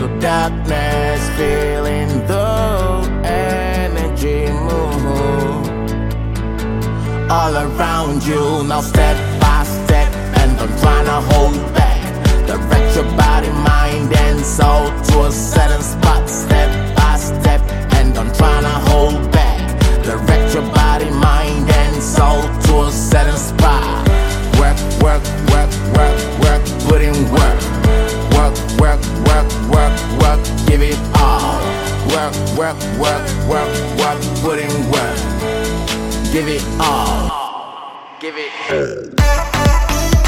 into darkness, feeling the energy move all around you. Now step work, work, work, work, work, put in work. Give it all. Give it all.